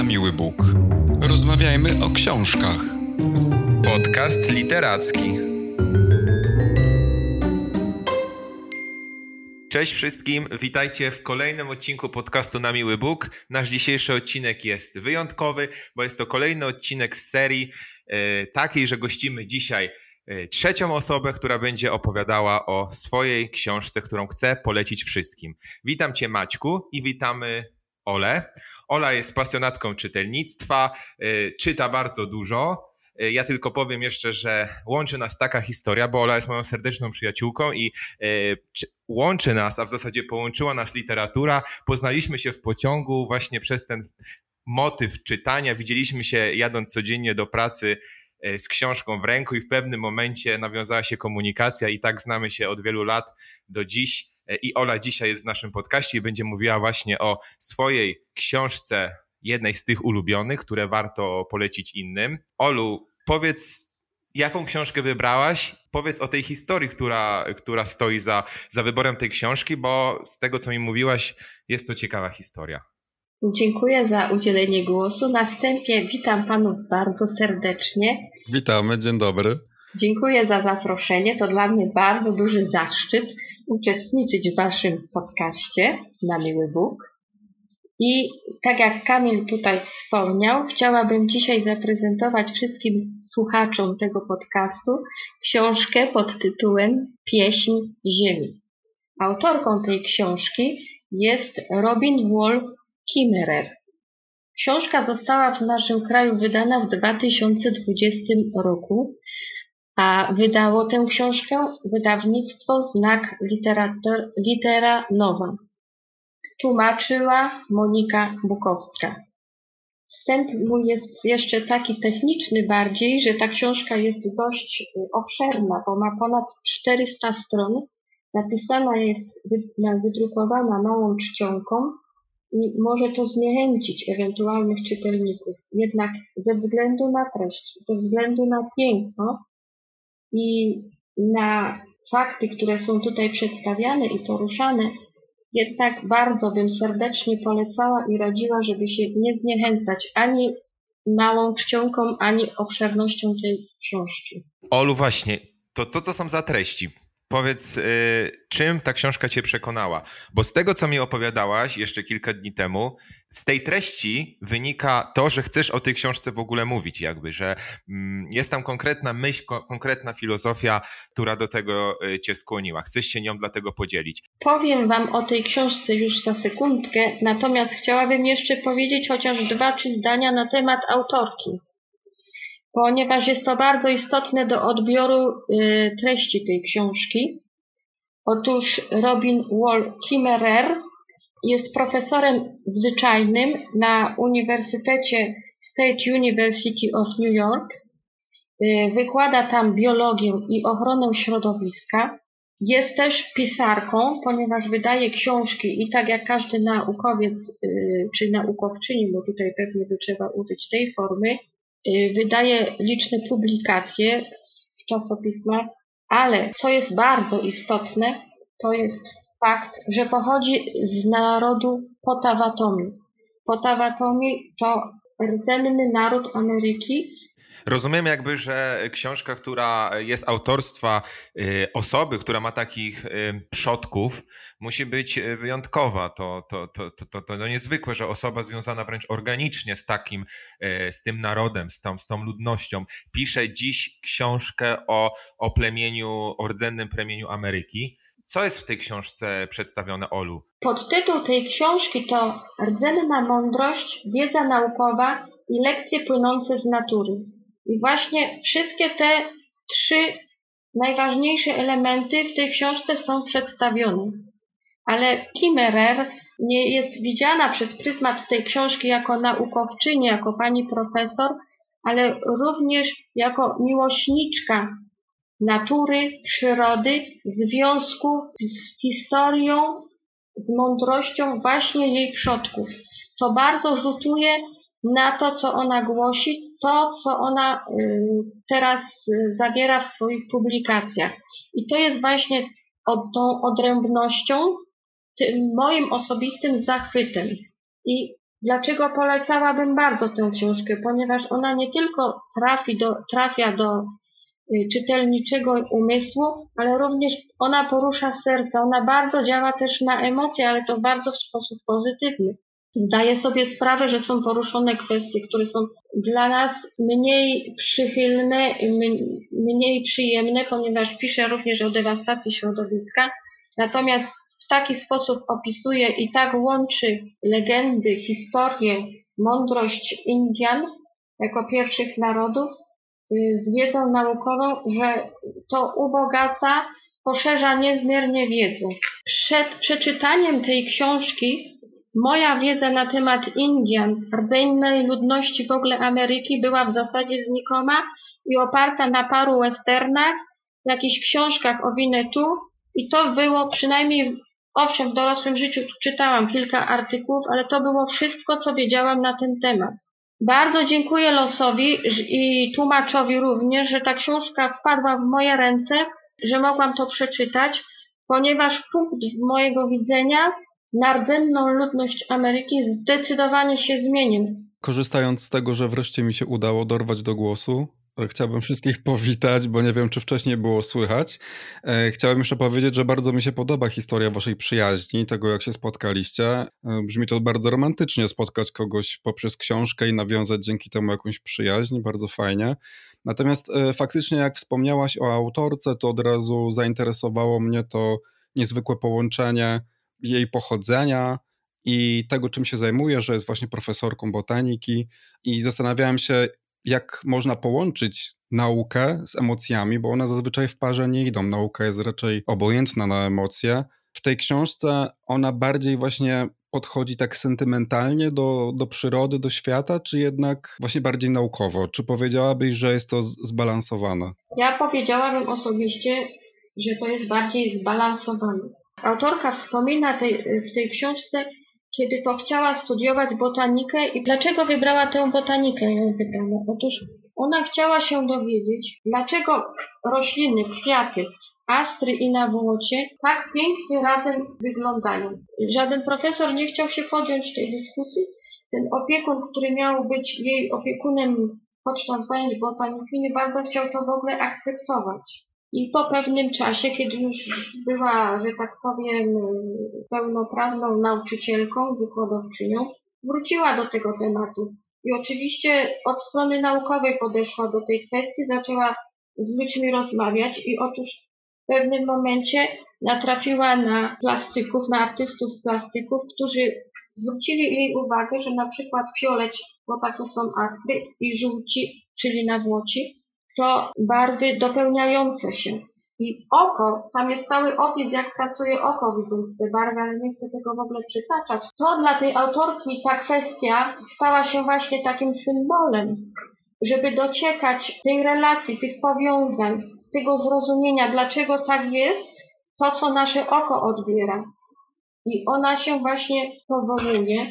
na miły Bóg. Rozmawiajmy o książkach. Podcast literacki. Cześć wszystkim, witajcie w kolejnym odcinku podcastu Na Miły Bóg. Nasz dzisiejszy odcinek jest wyjątkowy, bo jest to kolejny odcinek z serii e, takiej, że gościmy dzisiaj e, trzecią osobę, która będzie opowiadała o swojej książce, którą chcę polecić wszystkim. Witam Cię Maćku i witamy Ole. Ola jest pasjonatką czytelnictwa, y, czyta bardzo dużo. Y, ja tylko powiem jeszcze, że łączy nas taka historia, bo Ola jest moją serdeczną przyjaciółką i y, łączy nas, a w zasadzie połączyła nas literatura. Poznaliśmy się w pociągu właśnie przez ten motyw czytania. Widzieliśmy się jadąc codziennie do pracy z książką w ręku i w pewnym momencie nawiązała się komunikacja i tak znamy się od wielu lat do dziś. E, I Ola dzisiaj jest w naszym podcaście i będzie mówiła właśnie o swojej książce, jednej z tych ulubionych, które warto polecić innym. Olu, powiedz, jaką książkę wybrałaś? Powiedz o tej historii, która, która stoi za, za wyborem tej książki, bo z tego, co mi mówiłaś, jest to ciekawa historia. Dziękuję za udzielenie głosu. Na wstępie witam panów bardzo serdecznie. Witamy, dzień dobry. Dziękuję za zaproszenie. To dla mnie bardzo duży zaszczyt uczestniczyć w Waszym podcaście na Miły Bóg. I tak jak Kamil tutaj wspomniał, chciałabym dzisiaj zaprezentować wszystkim słuchaczom tego podcastu książkę pod tytułem Pieśń Ziemi. Autorką tej książki jest Robin Wall Kimmerer. Książka została w naszym kraju wydana w 2020 roku a wydało tę książkę wydawnictwo Znak Literator, Litera Nowa. Tłumaczyła Monika Bukowska. Wstęp mój jest jeszcze taki techniczny bardziej, że ta książka jest dość y, obszerna, bo ma ponad 400 stron. Napisana jest, wydrukowana małą czcionką i może to zniechęcić ewentualnych czytelników. Jednak ze względu na treść, ze względu na piękno, i na fakty, które są tutaj przedstawiane i poruszane, jednak bardzo bym serdecznie polecała i radziła, żeby się nie zniechęcać ani małą czcionką, ani obszernością tej książki. Olu, właśnie, to co to są za treści? Powiedz, y, czym ta książka cię przekonała? Bo z tego, co mi opowiadałaś jeszcze kilka dni temu, z tej treści wynika to, że chcesz o tej książce w ogóle mówić, jakby, że mm, jest tam konkretna myśl, konkretna filozofia, która do tego y, cię skłoniła. Chcesz się nią dlatego podzielić. Powiem wam o tej książce już za sekundkę, natomiast chciałabym jeszcze powiedzieć chociaż dwa, trzy zdania na temat autorki ponieważ jest to bardzo istotne do odbioru y, treści tej książki. Otóż Robin Wall Kimmerer jest profesorem zwyczajnym na Uniwersytecie State University of New York. Y, wykłada tam biologię i ochronę środowiska. Jest też pisarką, ponieważ wydaje książki i tak jak każdy naukowiec y, czy naukowczyni, bo tutaj pewnie by trzeba użyć tej formy, wydaje liczne publikacje w czasopismach, ale co jest bardzo istotne, to jest fakt, że pochodzi z narodu Potawatomi. Potawatomi to rdzenny naród Ameryki, Rozumiem jakby, że książka, która jest autorstwa y, osoby, która ma takich y, przodków, musi być y, wyjątkowa. To, to, to, to, to, to niezwykłe, że osoba związana wręcz organicznie z takim, z tym narodem, z tą, z tą ludnością, pisze dziś książkę o, o plemieniu, o rdzennym plemieniu Ameryki. Co jest w tej książce przedstawione, Olu? Podtytuł tej książki to Rdzenna mądrość, wiedza naukowa i lekcje płynące z natury. I właśnie wszystkie te trzy najważniejsze elementy w tej książce są przedstawione. Ale Kimmerer nie jest widziana przez pryzmat tej książki jako naukowczyni, jako pani profesor, ale również jako miłośniczka natury, przyrody, związku z historią, z mądrością właśnie jej przodków. To bardzo rzutuje na to, co ona głosi, to, co ona teraz zawiera w swoich publikacjach. I to jest właśnie tą odrębnością, tym moim osobistym zachwytem. I Dlaczego polecałabym bardzo tę książkę? Ponieważ ona nie tylko trafi do, trafia do czytelniczego umysłu, ale również ona porusza serce. Ona bardzo działa też na emocje, ale to bardzo w sposób pozytywny. Zdaję sobie sprawę, że są poruszone kwestie, które są dla nas mniej przychylne, mniej przyjemne, ponieważ piszę również o dewastacji środowiska. Natomiast w taki sposób opisuje i tak łączy legendy, historię, mądrość Indian jako pierwszych narodów y, z wiedzą naukową, że to ubogaca, poszerza niezmiernie wiedzę. Przed przeczytaniem tej książki Moja wiedza na temat Indian, rdzennej ludności w ogóle Ameryki była w zasadzie znikoma i oparta na paru westernach, jakichś książkach o Winnetu i to było przynajmniej, owszem w dorosłym życiu czytałam kilka artykułów, ale to było wszystko, co wiedziałam na ten temat. Bardzo dziękuję losowi i tłumaczowi również, że ta książka wpadła w moje ręce, że mogłam to przeczytać, ponieważ punkt mojego widzenia na rdzenną ludność Ameryki zdecydowanie się zmienił. Korzystając z tego, że wreszcie mi się udało dorwać do głosu, Chciałbym wszystkich powitać, bo nie wiem, czy wcześniej było słychać. E, chciałem jeszcze powiedzieć, że bardzo mi się podoba historia waszej przyjaźni, tego jak się spotkaliście. E, brzmi to bardzo romantycznie, spotkać kogoś poprzez książkę i nawiązać dzięki temu jakąś przyjaźń, bardzo fajnie. Natomiast faktycznie, jak wspomniałaś o autorce, to od razu zainteresowało mnie to niezwykłe połączenie jej pochodzenia i tego, czym się zajmuje, że jest właśnie profesorką botaniki i zastanawiałem się, jak można połączyć naukę z emocjami, bo one zazwyczaj w parze nie idą. Nauka jest raczej obojętna na emocje. W tej książce ona bardziej właśnie podchodzi tak sentymentalnie do, do przyrody, do świata, czy jednak właśnie bardziej naukowo? Czy powiedziałabyś, że jest to zbalansowane? Ja powiedziałabym osobiście, że to jest bardziej zbalansowane. Autorka wspomina tej, w tej książce, kiedy to chciała studiować botanikę i dlaczego wybrała tę botanikę, ją pytano. Otóż ona chciała się dowiedzieć, dlaczego rośliny, kwiaty, astry i nawłocie tak pięknie razem wyglądają. Żaden profesor nie chciał się podjąć tej dyskusji. Ten opiekun, który miał być jej opiekunem podczas zajęć botaniki, nie bardzo chciał to w ogóle akceptować. I po pewnym czasie, kiedy już była, że tak powiem, pełnoprawną nauczycielką, wykładowczynią, wróciła do tego tematu. I oczywiście od strony naukowej podeszła do tej kwestii, zaczęła z ludźmi rozmawiać i otóż w pewnym momencie natrafiła na plastyków, na artystów plastyków, którzy zwrócili jej uwagę, że na przykład fiolet, bo takie są astry, i żółci, czyli nawłoci, to barwy dopełniające się. I oko, tam jest cały opis, jak pracuje oko, widząc te barwy, ale nie chcę tego w ogóle przytaczać. To dla tej autorki ta kwestia stała się właśnie takim symbolem, żeby dociekać tej relacji, tych powiązań, tego zrozumienia, dlaczego tak jest, to co nasze oko odbiera. I ona się właśnie powołuje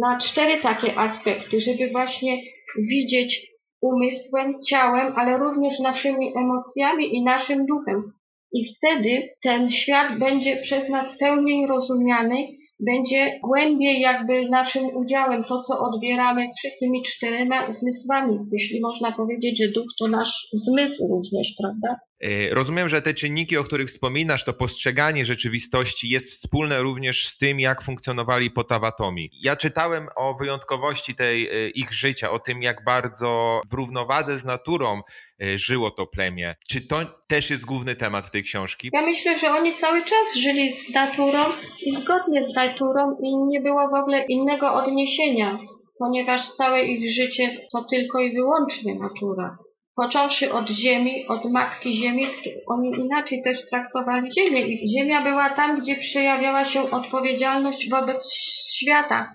na cztery takie aspekty, żeby właśnie widzieć umysłem, ciałem, ale również naszymi emocjami i naszym duchem. I wtedy ten świat będzie przez nas pełniej rozumiany, będzie głębiej jakby naszym udziałem to, co odbieramy wszystkimi czterema zmysłami. Jeśli można powiedzieć, że duch to nasz zmysł również, prawda? E, rozumiem, że te czynniki, o których wspominasz, to postrzeganie rzeczywistości jest wspólne również z tym, jak funkcjonowali potawatomi. Ja czytałem o wyjątkowości tej e, ich życia, o tym, jak bardzo w równowadze z naturą e, żyło to plemię. Czy to też jest główny temat tej książki? Ja myślę, że oni cały czas żyli z naturą i zgodnie z naturą i nie było w ogóle innego odniesienia, ponieważ całe ich życie to tylko i wyłącznie natura począwszy od ziemi, od matki ziemi, oni inaczej też traktowali ziemię i ziemia była tam, gdzie przejawiała się odpowiedzialność wobec świata.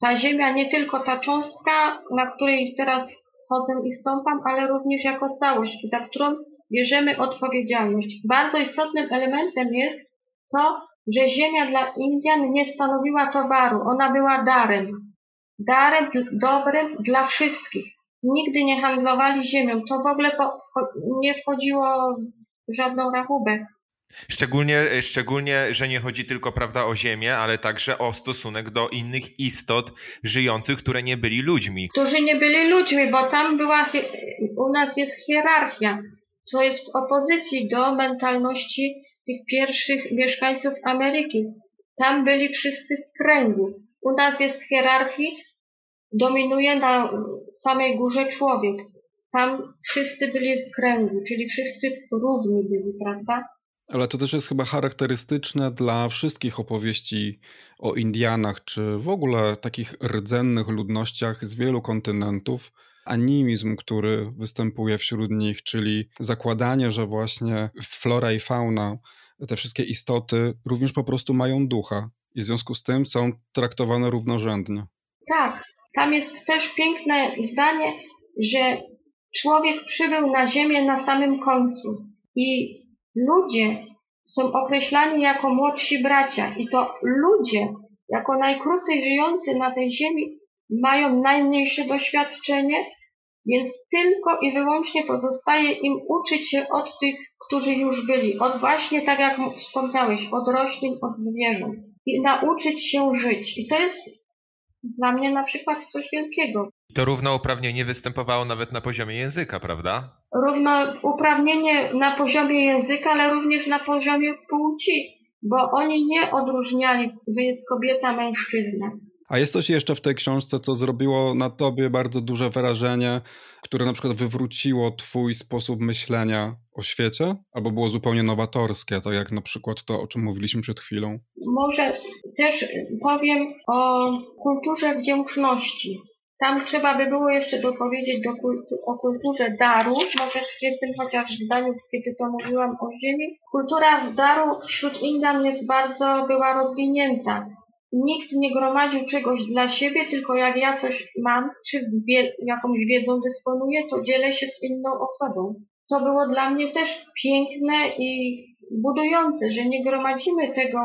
Ta ziemia nie tylko ta cząstka, na której teraz chodzę i stąpam, ale również jako całość, za którą bierzemy odpowiedzialność. Bardzo istotnym elementem jest to, że ziemia dla Indian nie stanowiła towaru, ona była darem. Darem dobrym dla wszystkich nigdy nie handlowali ziemią. To w ogóle po, nie wchodziło w żadną rachubę. Szczególnie, szczególnie, że nie chodzi tylko prawda, o Ziemię, ale także o stosunek do innych istot żyjących, które nie byli ludźmi. Którzy nie byli ludźmi, bo tam była, u nas jest hierarchia, co jest w opozycji do mentalności tych pierwszych mieszkańców Ameryki. Tam byli wszyscy w kręgu. U nas jest hierarchii, dominuje na samej górze człowiek. Tam wszyscy byli w kręgu, czyli wszyscy równi byli, prawda? Ale to też jest chyba charakterystyczne dla wszystkich opowieści o Indianach, czy w ogóle takich rdzennych ludnościach z wielu kontynentów. Animizm, który występuje wśród nich, czyli zakładanie, że właśnie flora i fauna, te wszystkie istoty również po prostu mają ducha i w związku z tym są traktowane równorzędnie. Tak, tam jest też piękne zdanie, że człowiek przybył na Ziemię na samym końcu. I ludzie są określani jako młodsi bracia. I to ludzie, jako najkrócej żyjący na tej ziemi, mają najmniejsze doświadczenie, więc tylko i wyłącznie pozostaje im uczyć się od tych, którzy już byli, od właśnie, tak jak wspomniałeś, od roślin, od zwierząt. I nauczyć się żyć. I to jest dla mnie na przykład coś wielkiego. To równouprawnienie występowało nawet na poziomie języka, prawda? Równouprawnienie na poziomie języka, ale również na poziomie płci, bo oni nie odróżniali, że jest kobieta, mężczyzna. A jest coś jeszcze w tej książce, co zrobiło na tobie bardzo duże wrażenie, które na przykład wywróciło twój sposób myślenia o świecie, albo było zupełnie nowatorskie, tak jak na przykład to, o czym mówiliśmy przed chwilą? Może też powiem o kulturze wdzięczności. Tam trzeba by było jeszcze dopowiedzieć do kultu, o kulturze daru, może w jednym chociaż zdaniu, kiedy to mówiłam o ziemi. Kultura daru wśród Indian jest bardzo, była rozwinięta. Nikt nie gromadził czegoś dla siebie, tylko jak ja coś mam, czy wie, jakąś wiedzą dysponuję, to dzielę się z inną osobą. To było dla mnie też piękne i budujące, że nie gromadzimy tego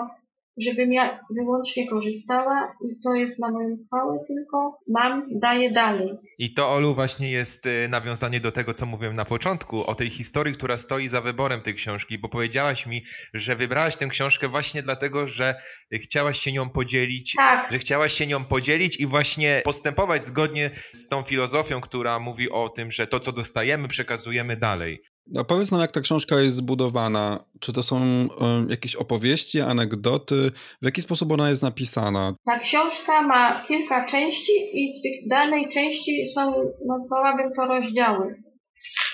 żebym ja wyłącznie korzystała i to jest na moją chwałę, tylko mam, daję dalej. I to, Olu, właśnie jest y, nawiązanie do tego, co mówiłem na początku, o tej historii, która stoi za wyborem tej książki, bo powiedziałaś mi, że wybrałaś tę książkę właśnie dlatego, że chciałaś się nią podzielić, tak. że chciałaś się nią podzielić i właśnie postępować zgodnie z tą filozofią, która mówi o tym, że to, co dostajemy, przekazujemy dalej. A powiedz nam, jak ta książka jest zbudowana. Czy to są um, jakieś opowieści, anegdoty? W jaki sposób ona jest napisana? Ta książka ma kilka części i w tych danej części są, nazwałabym to rozdziały.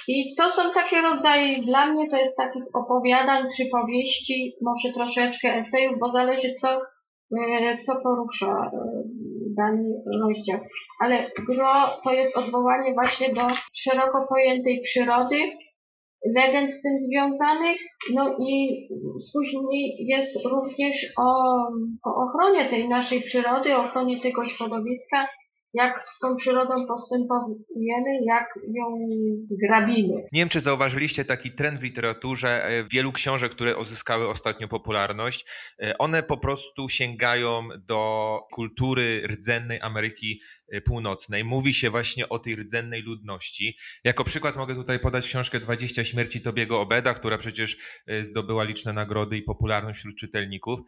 I to są takie rodzaje, dla mnie to jest takich opowiadań, przypowieści, może troszeczkę esejów, bo zależy co, e, co porusza e, dany rozdział. Ale gro to jest odwołanie właśnie do szeroko pojętej przyrody, legend z tym związanych, no i później jest również o, o ochronie tej naszej przyrody, o ochronie tego środowiska, jak z tą przyrodą postępujemy, jak ją grabimy. Nie wiem, czy zauważyliście taki trend w literaturze. E, wielu książek, które uzyskały ostatnio popularność, e, one po prostu sięgają do kultury rdzennej Ameryki e, Północnej. Mówi się właśnie o tej rdzennej ludności. Jako przykład mogę tutaj podać książkę 20 śmierci Tobiego Obeda, która przecież zdobyła liczne nagrody i popularność wśród czytelników.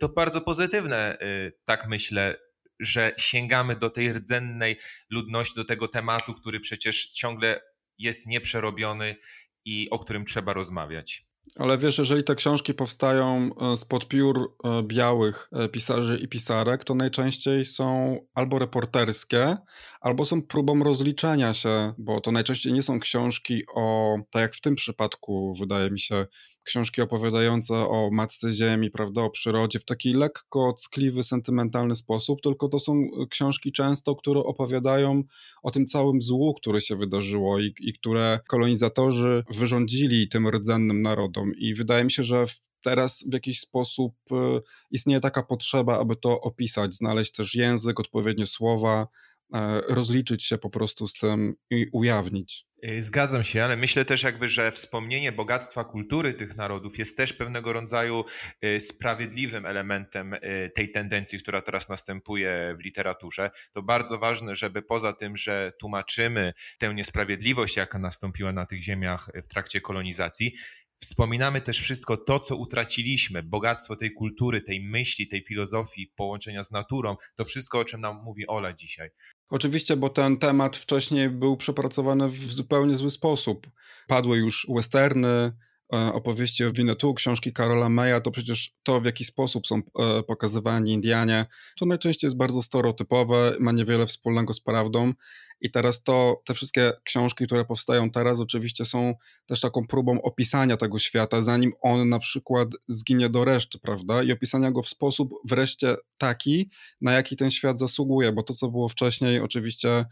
To bardzo pozytywne, tak myślę, że sięgamy do tej rdzennej ludności, do tego tematu, który przecież ciągle jest nieprzerobiony i o którym trzeba rozmawiać. Ale wiesz, jeżeli te książki powstają e, spod piór e, białych e, pisarzy i pisarek, to najczęściej są albo reporterskie, albo są próbą rozliczenia się, bo to najczęściej nie są książki o, tak jak w tym przypadku, wydaje mi się, książki opowiadające o matce ziemi, prawda, o przyrodzie w taki lekko ckliwy, sentymentalny sposób, tylko to są książki często, które opowiadają o tym całym złu, które się wydarzyło i, i które kolonizatorzy wyrządzili tym rdzennym narodom. I wydaje mi się, że teraz w jakiś sposób e, istnieje taka potrzeba, aby to opisać, znaleźć też język, odpowiednie słowa, e, rozliczyć się po prostu z tym i ujawnić. Y, zgadzam się, ale myślę też jakby, że wspomnienie bogactwa kultury tych narodów jest też pewnego rodzaju y, sprawiedliwym elementem y, tej tendencji, która teraz następuje w literaturze. To bardzo ważne, żeby poza tym, że tłumaczymy tę niesprawiedliwość, jaka nastąpiła na tych ziemiach w trakcie kolonizacji, Wspominamy też wszystko to, co utraciliśmy, bogactwo tej kultury, tej myśli, tej filozofii, połączenia z naturą, to wszystko, o czym nam mówi Ola dzisiaj. Oczywiście, bo ten temat wcześniej był przepracowany w zupełnie zły sposób. Padły już westerny, opowieści o Winnetou, książki Karola Maya, to przecież to, w jaki sposób są e, pokazywani Indianie, to najczęściej jest bardzo stereotypowe, ma niewiele wspólnego z prawdą. I teraz to, te wszystkie książki, które powstają teraz, oczywiście są też taką próbą opisania tego świata, zanim on na przykład zginie do reszty, prawda? I opisania go w sposób wreszcie taki, na jaki ten świat zasługuje, bo to, co było wcześniej, oczywiście e,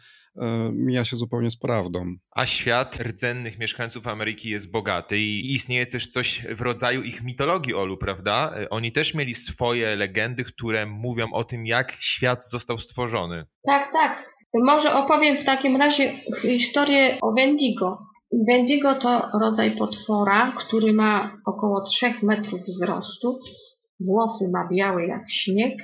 mija się zupełnie z prawdą. A świat rdzennych mieszkańców Ameryki jest bogaty i istnieje też coś w rodzaju ich mitologii, Olu, prawda? E, oni też mieli swoje legendy, które mówią o tym, jak świat został stworzony. Tak, tak. Może opowiem w takim razie historię o Wendigo. Wendigo to rodzaj potwora, który ma około 3 metrów wzrostu, włosy ma białe jak śnieg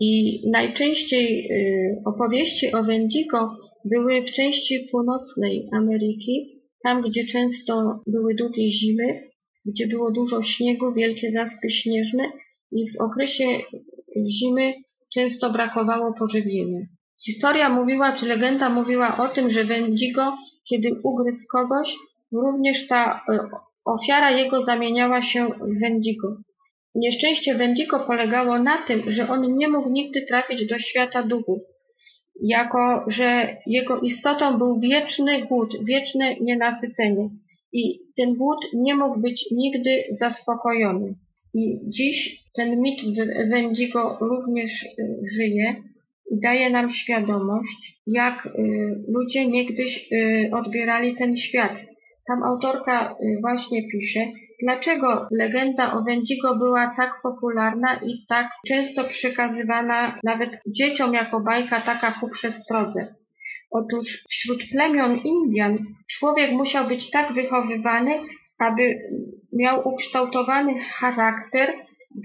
i najczęściej y, opowieści o Wendigo były w części północnej Ameryki, tam gdzie często były długie zimy, gdzie było dużo śniegu, wielkie zaspy śnieżne i w okresie zimy często brakowało pożywienia. Historia mówiła, czy legenda mówiła o tym, że Wendigo, kiedy ugryzł kogoś, również ta e, ofiara jego zamieniała się w Wendigo. Nieszczęście Wendigo polegało na tym, że on nie mógł nigdy trafić do świata duchów, jako że jego istotą był wieczny głód, wieczne nienasycenie i ten głód nie mógł być nigdy zaspokojony. I dziś ten mit Wendigo również e, żyje i daje nam świadomość, jak y, ludzie niegdyś y, odbierali ten świat. Tam autorka y, właśnie pisze, dlaczego legenda o Wendigo była tak popularna i tak często przekazywana nawet dzieciom jako bajka taka ku przestrodze. Otóż wśród plemion Indian człowiek musiał być tak wychowywany, aby miał ukształtowany charakter,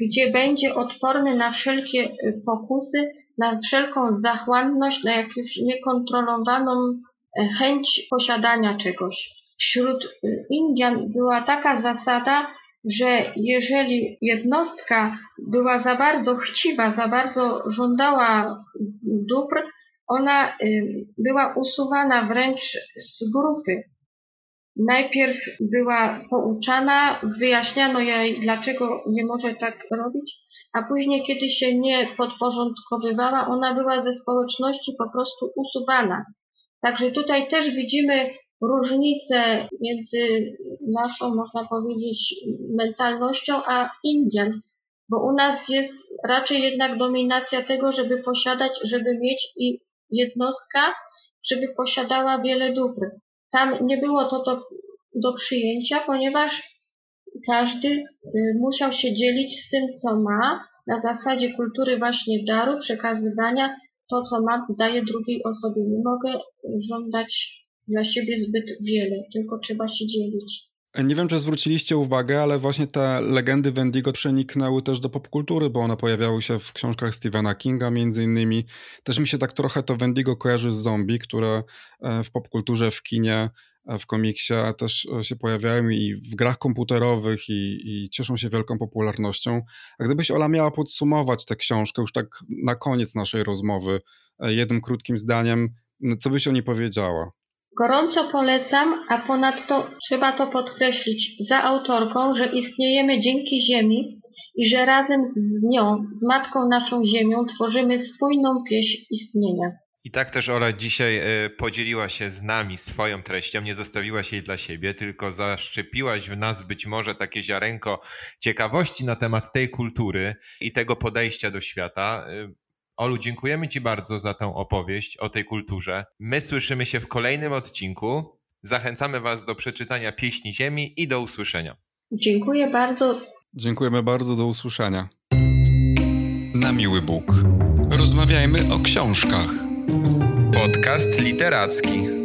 gdzie będzie odporny na wszelkie pokusy, na wszelką zachłanność, na jakąś niekontrolowaną e, chęć posiadania czegoś. Wśród Indian była taka zasada, że jeżeli jednostka była za bardzo chciwa, za bardzo żądała dóbr, ona e, była usuwana wręcz z grupy. Najpierw była pouczana, wyjaśniano jej, dlaczego nie może tak robić, a później, kiedy się nie podporządkowywała, ona była ze społeczności po prostu usuwana. Także tutaj też widzimy różnicę między naszą, można powiedzieć, mentalnością a Indian, bo u nas jest raczej jednak dominacja tego, żeby posiadać, żeby mieć i jednostka, żeby posiadała wiele dóbr. Tam nie było to, to do przyjęcia, ponieważ każdy y, musiał się dzielić z tym, co ma, na zasadzie kultury właśnie daru, przekazywania to, co mam, daję drugiej osobie. Nie mogę żądać dla siebie zbyt wiele, tylko trzeba się dzielić. Nie wiem, czy zwróciliście uwagę, ale właśnie te legendy Wendigo przeniknęły też do popkultury, bo one pojawiały się w książkach Stephena Kinga między innymi. Też mi się tak trochę to Wendigo kojarzy z zombie, które e, w popkulturze, w kinie w komiksie też e, się pojawiają i w grach komputerowych i, i, cieszą się wielką popularnością. A gdybyś Ola miała podsumować tę książkę już tak na koniec naszej rozmowy e, jednym krótkim zdaniem, co byś o niej powiedziała? Gorąco polecam, a ponadto trzeba to podkreślić za autorką, że istniejemy dzięki Ziemi i że razem z nią, z Matką naszą Ziemią, tworzymy spójną pieśń istnienia. I tak też Ola dzisiaj e, podzieliła się z nami swoją treścią, nie zostawiłaś jej dla siebie, tylko zaszczepiłaś w nas być może takie ziarenko ciekawości na temat tej kultury i tego podejścia do świata. Olu, dziękujemy Ci bardzo za tę opowieść o tej kulturze. My słyszymy się w kolejnym odcinku. Zachęcamy Was do przeczytania Pieśni Ziemi i do usłyszenia. Dziękuję bardzo. Dziękujemy bardzo, do usłyszenia. Na miły Bóg. Rozmawiajmy o książkach. Podcast literacki.